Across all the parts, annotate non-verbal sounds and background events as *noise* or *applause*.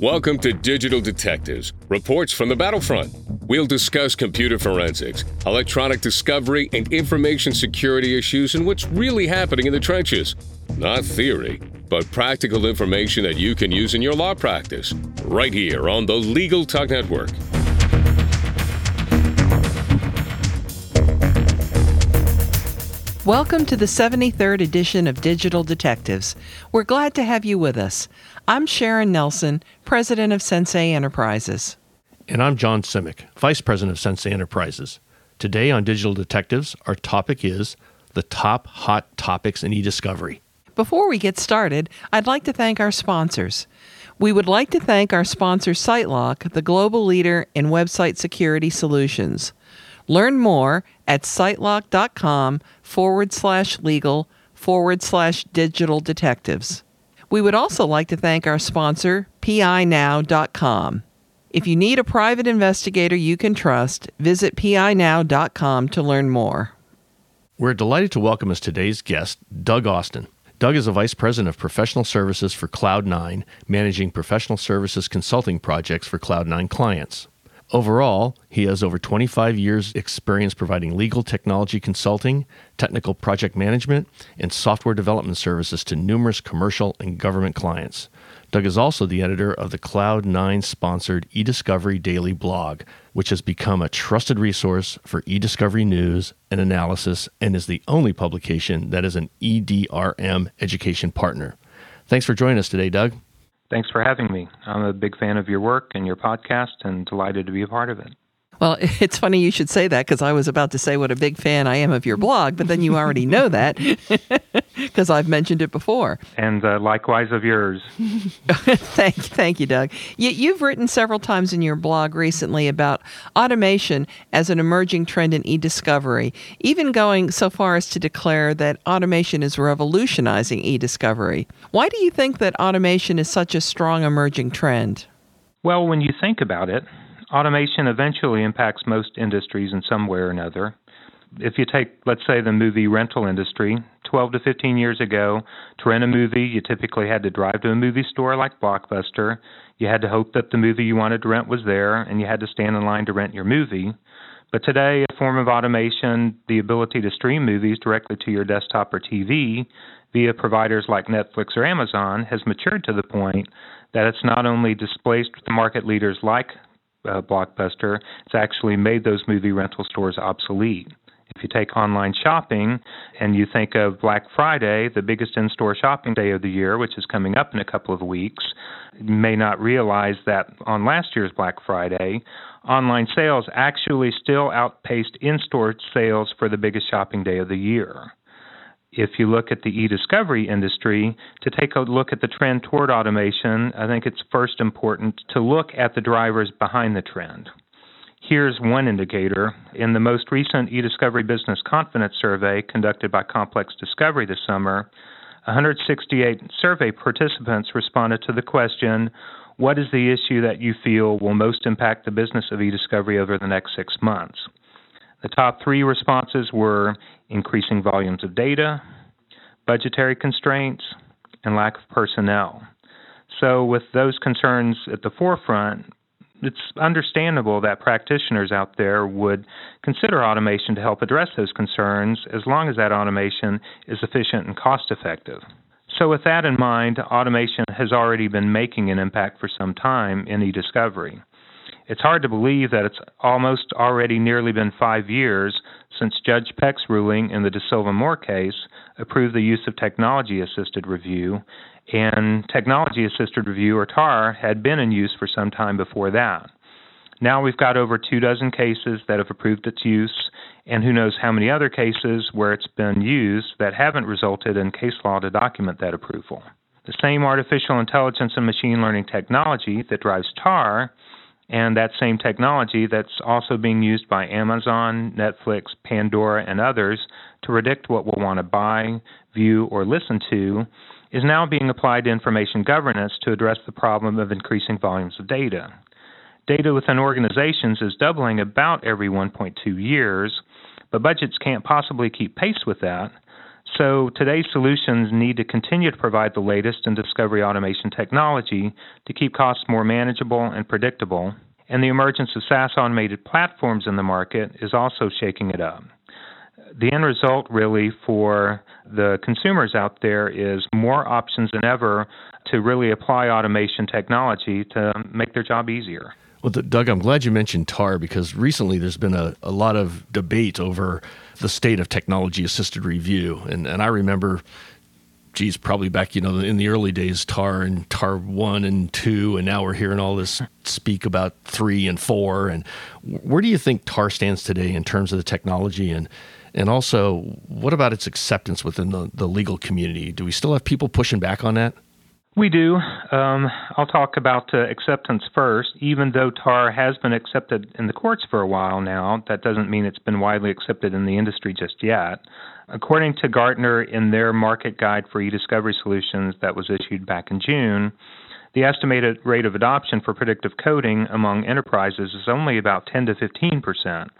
Welcome to Digital Detectives, reports from the battlefront. We'll discuss computer forensics, electronic discovery, and information security issues and what's really happening in the trenches. Not theory, but practical information that you can use in your law practice. Right here on the Legal Talk Network. Welcome to the 73rd edition of Digital Detectives. We're glad to have you with us. I'm Sharon Nelson, President of Sensei Enterprises. And I'm John Simek, Vice President of Sensei Enterprises. Today on Digital Detectives, our topic is the top hot topics in e-discovery. Before we get started, I'd like to thank our sponsors. We would like to thank our sponsor SiteLock, the global leader in website security solutions. Learn more at sitelock.com forward slash legal forward slash digital detectives. We would also like to thank our sponsor, PINow.com. If you need a private investigator you can trust, visit PINow.com to learn more. We're delighted to welcome as today's guest, Doug Austin. Doug is a Vice President of Professional Services for Cloud9, managing professional services consulting projects for Cloud9 clients. Overall, he has over 25 years' experience providing legal technology consulting, technical project management, and software development services to numerous commercial and government clients. Doug is also the editor of the Cloud9 sponsored eDiscovery Daily blog, which has become a trusted resource for eDiscovery news and analysis and is the only publication that is an EDRM education partner. Thanks for joining us today, Doug. Thanks for having me. I'm a big fan of your work and your podcast and delighted to be a part of it. Well, *laughs* it's funny you should say that because I was about to say what a big fan I am of your blog, but then you already know that *laughs* because I've mentioned it before. And uh, likewise of yours. *laughs* thank, thank you, Doug. You, you've written several times in your blog recently about automation as an emerging trend in e-discovery, even going so far as to declare that automation is revolutionizing e-discovery. Why do you think that automation is such a strong emerging trend? Well, when you think about it, automation eventually impacts most industries in some way or another. If you take, let's say, the movie rental industry, 12 to 15 years ago, to rent a movie, you typically had to drive to a movie store like Blockbuster. You had to hope that the movie you wanted to rent was there, and you had to stand in line to rent your movie. But today, a form of automation, the ability to stream movies directly to your desktop or TV via providers like Netflix or Amazon, has matured to the point that it's not only displaced the market leaders like uh, Blockbuster, it's actually made those movie rental stores obsolete. If you take online shopping and you think of Black Friday, the biggest in store shopping day of the year, which is coming up in a couple of weeks, you may not realize that on last year's Black Friday, online sales actually still outpaced in store sales for the biggest shopping day of the year if you look at the e-discovery industry, to take a look at the trend toward automation, I think it's first important to look at the drivers behind the trend. Here's one indicator. In the most recent e-discovery business confidence survey conducted by Complex Discovery this summer, 168 survey participants responded to the question, what is the issue that you feel will most impact the business of e-discovery over the next 6 months? The top 3 responses were increasing volumes of data, budgetary constraints, and lack of personnel. So, with those concerns at the forefront, it's understandable that practitioners out there would consider automation to help address those concerns as long as that automation is efficient and cost effective. So, with that in mind, automation has already been making an impact for some time in e discovery. It's hard to believe that it's almost already nearly been five years since Judge Peck's ruling in the Da Silva Moore case approved the use of technology assisted review, and technology assisted review, or TAR, had been in use for some time before that. Now we've got over two dozen cases that have approved its use, and who knows how many other cases where it's been used that haven't resulted in case law to document that approval. The same artificial intelligence and machine learning technology that drives TAR and that same technology that's also being used by Amazon, Netflix, Pandora, and others to predict what we'll want to buy, view, or listen to is now being applied to information governance to address the problem of increasing volumes of data. Data within organizations is doubling about every 1.2 years, but budgets can't possibly keep pace with that. So today's solutions need to continue to provide the latest in discovery automation technology to keep costs more manageable and predictable. And the emergence of SaaS automated platforms in the market is also shaking it up. The end result, really, for the consumers out there is more options than ever to really apply automation technology to make their job easier. Well, Doug, I'm glad you mentioned TAR because recently there's been a, a lot of debate over the state of technology assisted review. And, and I remember, geez, probably back, you know, in the early days, TAR and TAR 1 and 2, and now we're hearing all this speak about 3 and 4. And where do you think TAR stands today in terms of the technology? And, and also, what about its acceptance within the, the legal community? Do we still have people pushing back on that? We do. Um, I'll talk about uh, acceptance first. Even though TAR has been accepted in the courts for a while now, that doesn't mean it's been widely accepted in the industry just yet. According to Gartner, in their market guide for e-discovery solutions that was issued back in June, the estimated rate of adoption for predictive coding among enterprises is only about 10 to 15 percent,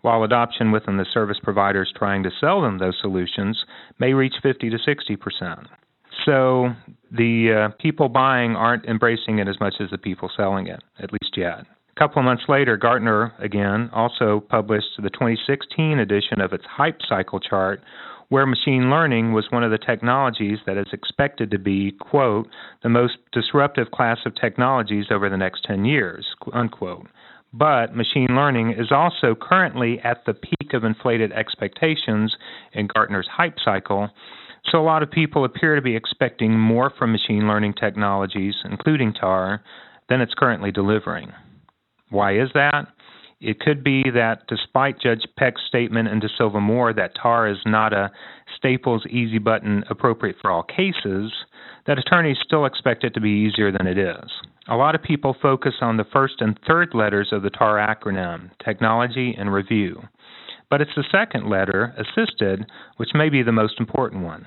while adoption within the service providers trying to sell them those solutions may reach 50 to 60 percent. So the uh, people buying aren't embracing it as much as the people selling it, at least yet. A couple of months later, Gartner again also published the 2016 edition of its hype cycle chart, where machine learning was one of the technologies that is expected to be, quote, the most disruptive class of technologies over the next 10 years, unquote. But machine learning is also currently at the peak of inflated expectations in Gartner's hype cycle so, a lot of people appear to be expecting more from machine learning technologies, including TAR, than it's currently delivering. Why is that? It could be that despite Judge Peck's statement and Da Silva Moore that TAR is not a Staples easy button appropriate for all cases, that attorneys still expect it to be easier than it is. A lot of people focus on the first and third letters of the TAR acronym, technology and review. But it's the second letter, assisted, which may be the most important one.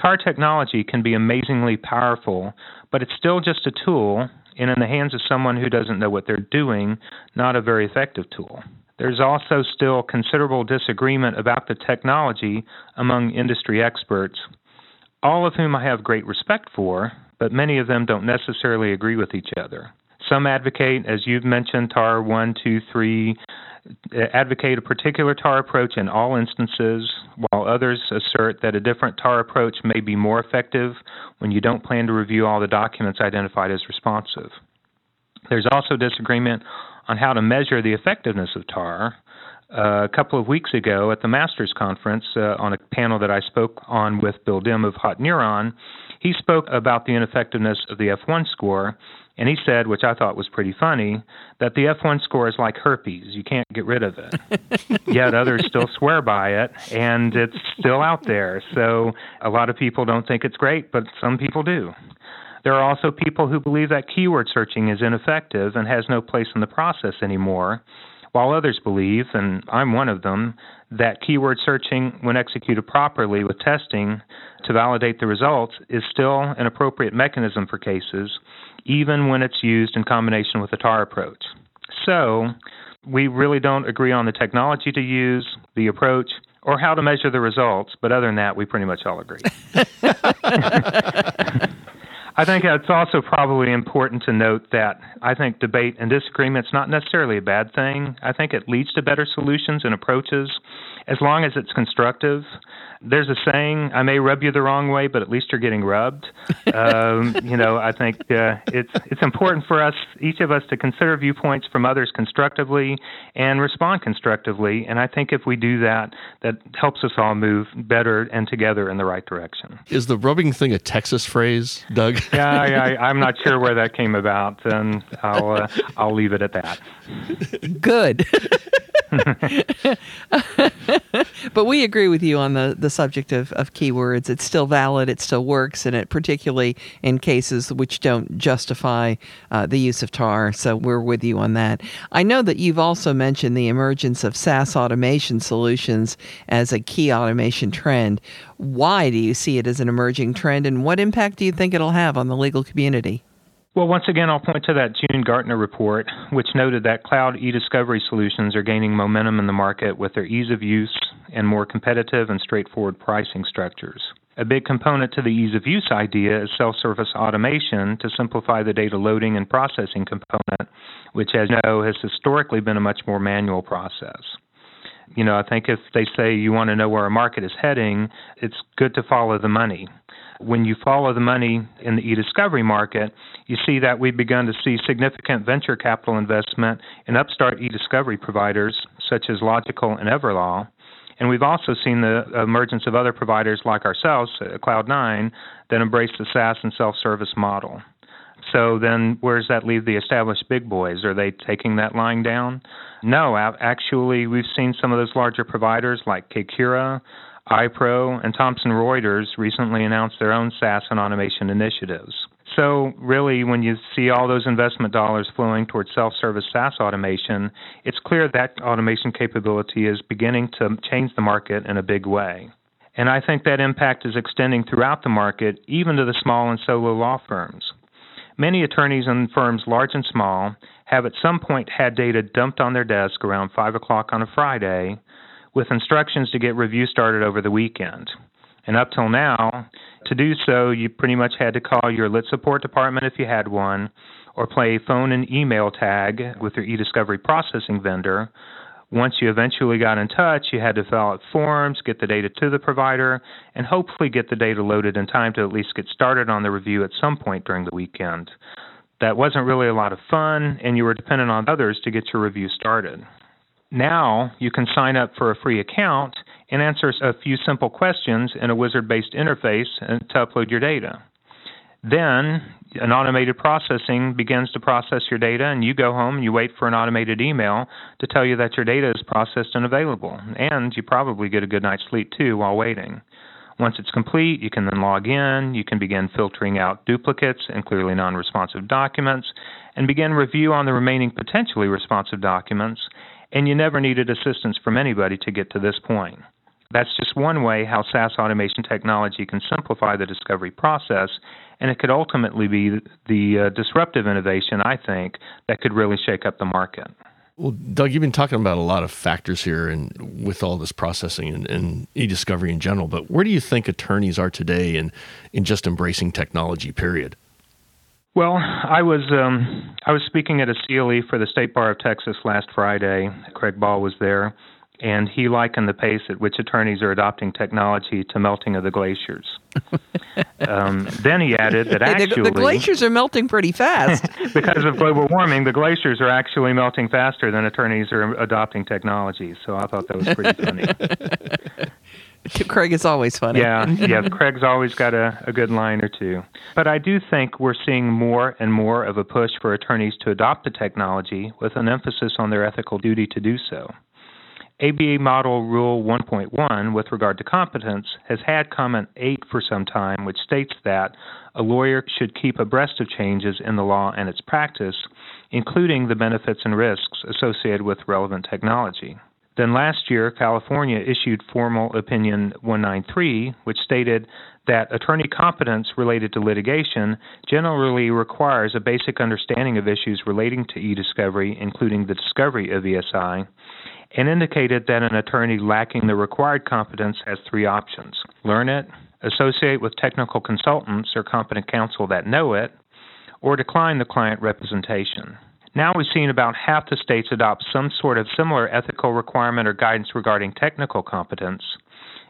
TAR technology can be amazingly powerful, but it's still just a tool, and in the hands of someone who doesn't know what they're doing, not a very effective tool. There's also still considerable disagreement about the technology among industry experts, all of whom I have great respect for, but many of them don't necessarily agree with each other. Some advocate, as you've mentioned, TAR 1, 2, 3, advocate a particular TAR approach in all instances, while others assert that a different TAR approach may be more effective when you don't plan to review all the documents identified as responsive. There's also disagreement on how to measure the effectiveness of TAR. Uh, a couple of weeks ago at the Masters Conference, uh, on a panel that I spoke on with Bill Dimm of Hot Neuron, he spoke about the ineffectiveness of the F1 score and he said, which I thought was pretty funny, that the F1 score is like herpes. You can't get rid of it. *laughs* Yet others still swear by it, and it's still out there. So a lot of people don't think it's great, but some people do. There are also people who believe that keyword searching is ineffective and has no place in the process anymore, while others believe, and I'm one of them, that keyword searching, when executed properly with testing to validate the results, is still an appropriate mechanism for cases even when it's used in combination with the TAR approach. So, we really don't agree on the technology to use, the approach, or how to measure the results, but other than that, we pretty much all agree. *laughs* I think it's also probably important to note that I think debate and disagreement is not necessarily a bad thing. I think it leads to better solutions and approaches as long as it's constructive there's a saying, I may rub you the wrong way, but at least you're getting rubbed. *laughs* um, you know, I think uh, it's it's important for us, each of us, to consider viewpoints from others constructively and respond constructively. And I think if we do that, that helps us all move better and together in the right direction. Is the rubbing thing a Texas phrase, Doug? *laughs* yeah, I, am not sure where that came about, and I'll uh, I'll leave it at that. Good. *laughs* *laughs* but we agree with you on the, the subject of, of keywords. It's still valid, it still works, and it particularly in cases which don't justify uh, the use of TAR. So we're with you on that. I know that you've also mentioned the emergence of SaaS automation solutions as a key automation trend. Why do you see it as an emerging trend, and what impact do you think it'll have on the legal community? Well, once again, I'll point to that June Gartner report, which noted that cloud e discovery solutions are gaining momentum in the market with their ease of use and more competitive and straightforward pricing structures. A big component to the ease of use idea is self service automation to simplify the data loading and processing component, which, as you know, has historically been a much more manual process. You know, I think if they say you want to know where a market is heading, it's good to follow the money. When you follow the money in the e-discovery market, you see that we've begun to see significant venture capital investment in upstart e-discovery providers such as Logikcull and Everlaw. And we've also seen the emergence of other providers like ourselves, uh, Cloud9, that embrace the SaaS and self service model. So then, where does that leave the established big boys? Are they taking that lying down? No, actually, we've seen some of those larger providers like kCura, iPro, and Thomson Reuters recently announced their own SaaS and automation initiatives. So, really, when you see all those investment dollars flowing towards self service SaaS automation, it's clear that automation capability is beginning to change the market in a big way. And I think that impact is extending throughout the market, even to the small and solo law firms. Many attorneys and firms, large and small, have at some point had data dumped on their desk around 5 o'clock on a Friday with instructions to get review started over the weekend. And up till now, to do so, you pretty much had to call your lit support department if you had one, or play phone and email tag with your e-discovery processing vendor. Once you eventually got in touch, you had to fill out forms, get the data to the provider, and hopefully get the data loaded in time to at least get started on the review at some point during the weekend. That wasn't really a lot of fun, and you were dependent on others to get your review started. Now you can sign up for a free account and answer a few simple questions in a wizard based interface to upload your data. Then an automated processing begins to process your data, and you go home and you wait for an automated email to tell you that your data is processed and available. And you probably get a good night's sleep too while waiting. Once it's complete, you can then log in, you can begin filtering out duplicates and clearly non responsive documents, and begin review on the remaining potentially responsive documents. And you never needed assistance from anybody to get to this point. That's just one way how SaaS automation technology can simplify the discovery process, and it could ultimately be the uh, disruptive innovation, I think, that could really shake up the market. Well, Doug, you've been talking about a lot of factors here and with all this processing and, and, e-discovery in general, but where do you think attorneys are today in, in just embracing technology, period? Well, I was um, I was speaking at a CLE for the State Bar of Texas last Friday. Craig Ball was there, and he likened the pace at which attorneys are adopting technology to melting of the glaciers. *laughs* um, then he added that actually the, the, glaciers are melting pretty fast *laughs* *laughs* because of global warming. The glaciers are actually melting faster than attorneys are adopting technology. So I thought that was pretty funny. *laughs* Craig is always funny. Yeah, *laughs* yeah. Craig's always got a, a good line or two. But I do think we're seeing more and more of a push for attorneys to adopt the technology with an emphasis on their ethical duty to do so. ABA Model Rule 1.1 with regard to competence has had comment 8 for some time, which states that a lawyer should keep abreast of changes in the law and its practice, including the benefits and risks associated with relevant technology. Then last year, California issued Formal Opinion 193, which stated that attorney competence related to litigation generally requires a basic understanding of issues relating to e discovery, including the discovery of ESI, and indicated that an attorney lacking the required competence has three options learn it, associate with technical consultants or competent counsel that know it, or decline the client representation. Now we've seen about half the states adopt some sort of similar ethical requirement or guidance regarding technical competence,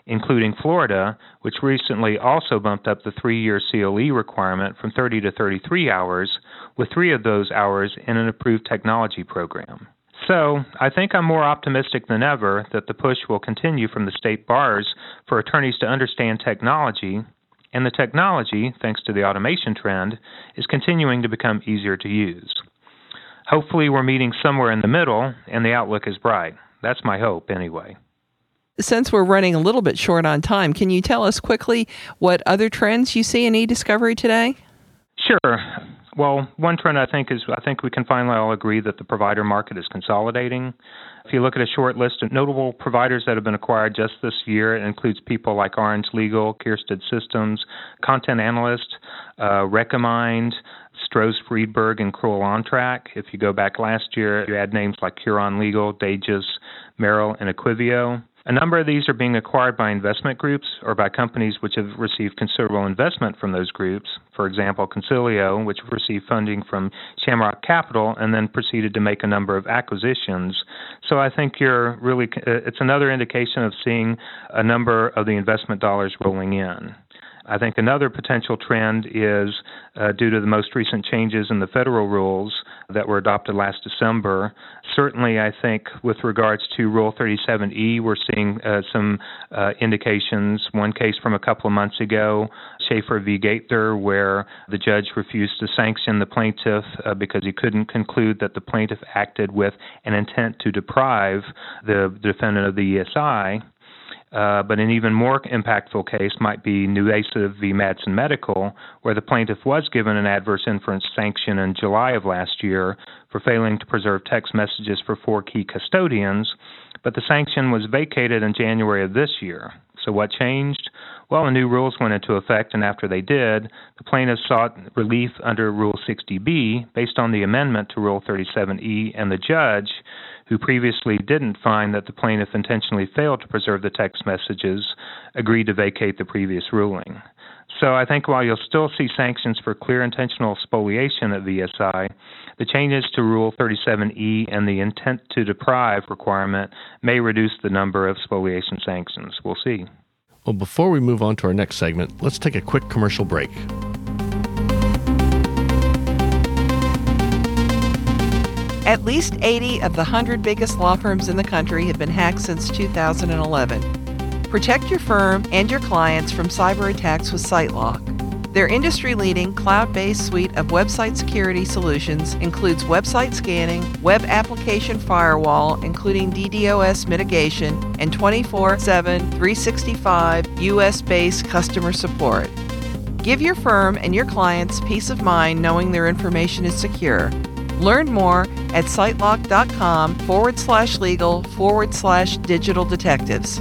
including Florida, which recently also bumped up the three year CLE requirement from 30 to 33 hours, with three of those hours in an approved technology program. So, I think I'm more optimistic than ever that the push will continue from the state bars for attorneys to understand technology, and the technology, thanks to the automation trend, is continuing to become easier to use. Hopefully, we're meeting somewhere in the middle, and the outlook is bright. That's my hope, anyway. Since we're running a little bit short on time, can you tell us quickly what other trends you see in e discovery today? Sure. Well, one trend I think is I think we can finally all agree that the provider market is consolidating. If you look at a short list of notable providers that have been acquired just this year, it includes people like Orange Legal, Kiersted Systems, Content Analyst, uh, Recommind, Stroz Friedberg, and Kroll Ontrack. If you go back last year, you had names like Huron Legal, Daegis, Merrill, and Equivio. A number of these are being acquired by investment groups or by companies which have received considerable investment from those groups. For example, Consilio, which received funding from Shamrock Capital and then proceeded to make a number of acquisitions. So I think you're really, it's another indication of seeing a number of the investment dollars rolling in. I think another potential trend is uh, due to the most recent changes in the federal rules that were adopted last December. Certainly, I think with regards to Rule 37E, we're seeing uh, some uh, indications. One case from a couple of months ago, Schaefer v. Gaither, where the judge refused to sanction the plaintiff uh, because he couldn't conclude that the plaintiff acted with an intent to deprive the defendant of the ESI. Uh, but an even more impactful case might be NuVasive v. Madsen Medical, where the plaintiff was given an adverse inference sanction in July of last year for failing to preserve text messages for four key custodians, but the sanction was vacated in January of this year. So, what changed? Well, the new rules went into effect, and after they did, the plaintiff sought relief under Rule 60B based on the amendment to Rule 37E, and the judge who previously didn't find that the plaintiff intentionally failed to preserve the text messages, agreed to vacate the previous ruling. So I think while you'll still see sanctions for clear intentional spoliation at ESI, the changes to Rule 37E and the intent to deprive requirement may reduce the number of spoliation sanctions. We'll see. Well, before we move on to our next segment, let's take a quick commercial break. At least 80 of the 100 biggest law firms in the country have been hacked since 2011. Protect your firm and your clients from cyber attacks with SiteLock. Their industry leading cloud based suite of website security solutions includes website scanning, web application firewall, including DDoS mitigation, and 24 7, 365 US based customer support. Give your firm and your clients peace of mind knowing their information is secure Learn more at sitelock.com forward slash legal forward slash digital detectives.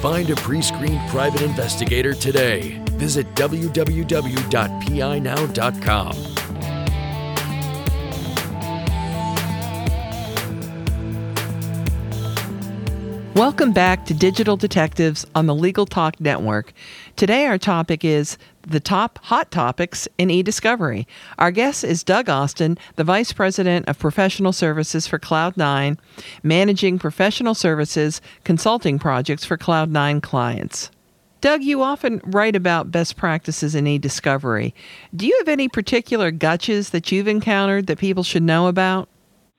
Find a pre screened private investigator today. Visit www.pinow.com. Welcome back to Digital Detectives on the Legal Talk Network. Today, our topic is the top hot topics in e discovery. Our guest is Doug Austin, the Vice President of Professional Services for Cloud9, managing professional services consulting projects for Cloud9 clients. Doug, you often write about best practices in e discovery. Do you have any particular gotchas that you've encountered that people should know about?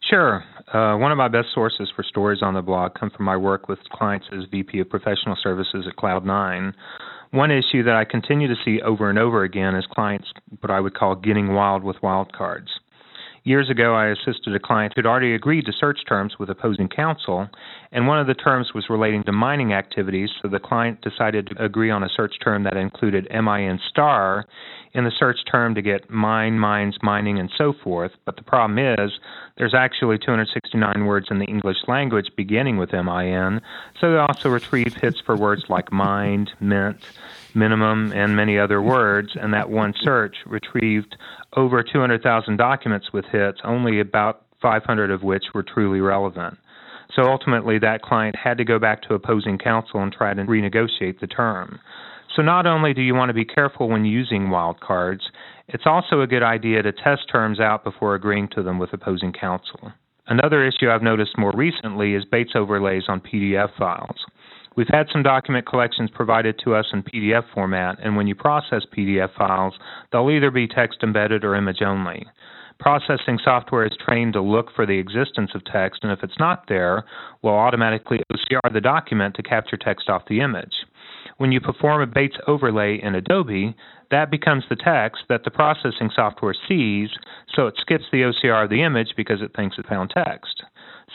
Sure. Uh, one of my best sources for stories on the blog come from my work with clients as VP of Professional Services at Cloud9. One issue that I continue to see over and over again is clients what I would call getting wild with wildcards. Years ago, I assisted a client who'd already agreed to search terms with opposing counsel, and one of the terms was relating to mining activities, so the client decided to agree on a search term that included MIN star in the search term to get mine, mines, mining, and so forth. But the problem is there's actually 269 words in the English language beginning with MIN, so they also retrieve hits for words like mind, mint, minimum, and many other words, and that one search retrieved over 200,000 documents with hits, only about 500 of which were truly relevant. So ultimately, that client had to go back to opposing counsel and try to renegotiate the term. So not only do you want to be careful when using wildcards, it's also a good idea to test terms out before agreeing to them with opposing counsel. Another issue I've noticed more recently is Bates overlays on PDF files. We've had some document collections provided to us in PDF format, and when you process PDF files, they'll either be text embedded or image only. processing software is trained to look for the existence of text, and if it's not there, will automatically OCR the document to capture text off the image. When you perform a Bates overlay in Adobe, that becomes the text that the processing software sees, so it skips the OCR of the image because it thinks it found text.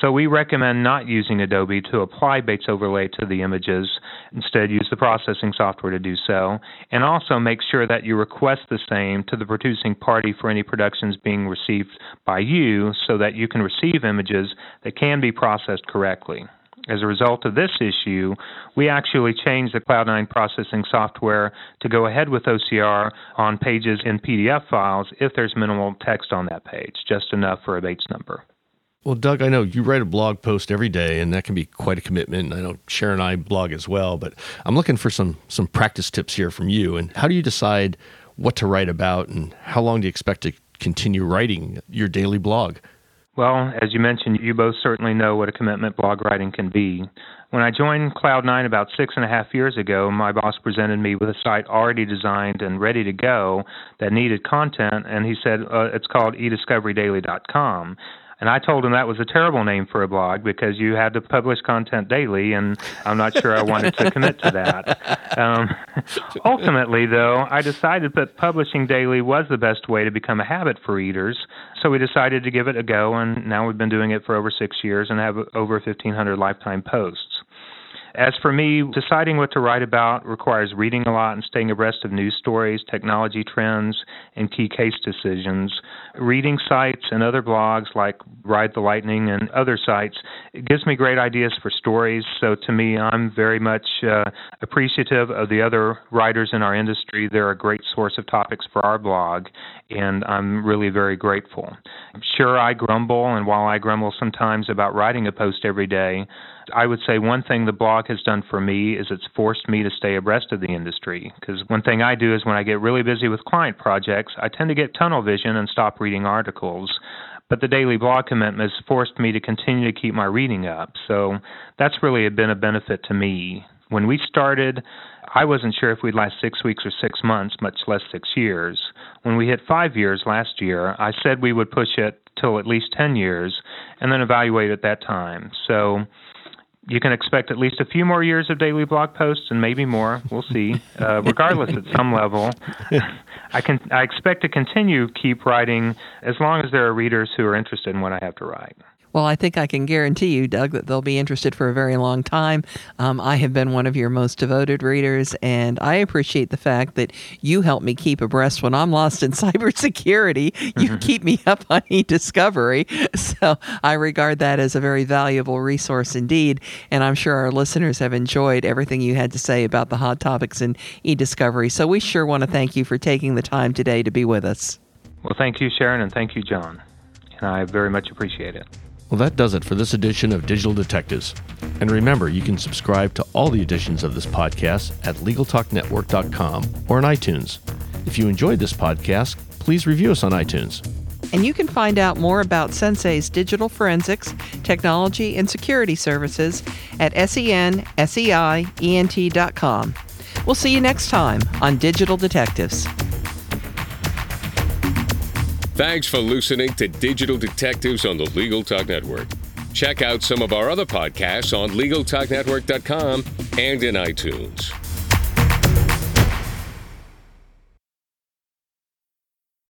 So we recommend not using Adobe to apply Bates overlay to the images. Instead, use the processing software to do so. And also make sure that you request the same to the producing party for any productions being received by you so that you can receive images that can be processed correctly. As a result of this issue, we actually changed the Cloud9 processing software to go ahead with OCR on pages in PDF files if there's minimal text on that page, just enough for a Bates number. Well, Doug, I know you write a blog post every day, and that can be quite a commitment. I know Sharon and I blog as well, but I'm looking for some some practice tips here from you. And how do you decide what to write about, and how long do you expect to continue writing your daily blog? Well, as you mentioned, you both certainly know what a commitment blog writing can be. When I joined Cloud9 about six and a half years ago, my boss presented me with a site already designed and ready to go that needed content, and he said uh, it's called ediscoverydaily.com. And I told him that was a terrible name for a blog because you had to publish content daily, and I'm not sure I wanted to commit to that. Um, *laughs* ultimately, though, I decided that publishing daily was the best way to become a habit for readers, so we decided to give it a go, and now we've been doing it for over six years and have over 1,500 lifetime posts. As for me, deciding what to write about requires reading a lot and staying abreast of news stories, technology trends, and key case decisions. Reading sites and other blogs like Ride the Lightning and other sites it gives me great ideas for stories. So to me, I'm very much uh, appreciative of the other writers in our industry. They're a great source of topics for our blog, and I'm really very grateful. Sure, I grumble, and while I grumble sometimes about writing a post every day, I would say one thing the blog has done for me is it's forced me to stay abreast of the industry. Because one thing I do is when I get really busy with client projects, I tend to get tunnel vision and stop reading articles. But the daily blog commitment has forced me to continue to keep my reading up. So that's really been a benefit to me. When we started, I wasn't sure if we'd last six weeks or six months, much less six years. When we hit five years last year, I said we would push it till at least 10 years and then evaluate at that time. So you can expect at least a few more years of daily blog posts and maybe more. We'll see. Uh, *laughs* regardless, at some level, I can I expect to continue keep writing as long as there are readers who are interested in what I have to write. Well, I think I can guarantee you, Doug, that they'll be interested for a very long time. Um, I have been one of your most devoted readers, and I appreciate the fact that you help me keep abreast when I'm lost in *laughs* cybersecurity. You mm-hmm. keep me up on e-discovery, *laughs* so I regard that as a very valuable resource indeed. And I'm sure our listeners have enjoyed everything you had to say about the hot topics in e-discovery. So we sure want to thank you for taking the time today to be with us. Well, thank you, Sharon, and thank you, John. And I very much appreciate it. Well, that does it for this edition of Digital Detectives. And remember, you can subscribe to all the editions of this podcast at LegalTalkNetwork.com or on iTunes. If you enjoyed this podcast, please review us on iTunes. And you can find out more about Sensei's digital forensics, technology, and security services at senseient.com. We'll see you next time on Digital Detectives. Thanks for listening to Digital Detectives on the Legal Talk Network. Check out some of our other podcasts on LegalTalkNetwork.com and in iTunes.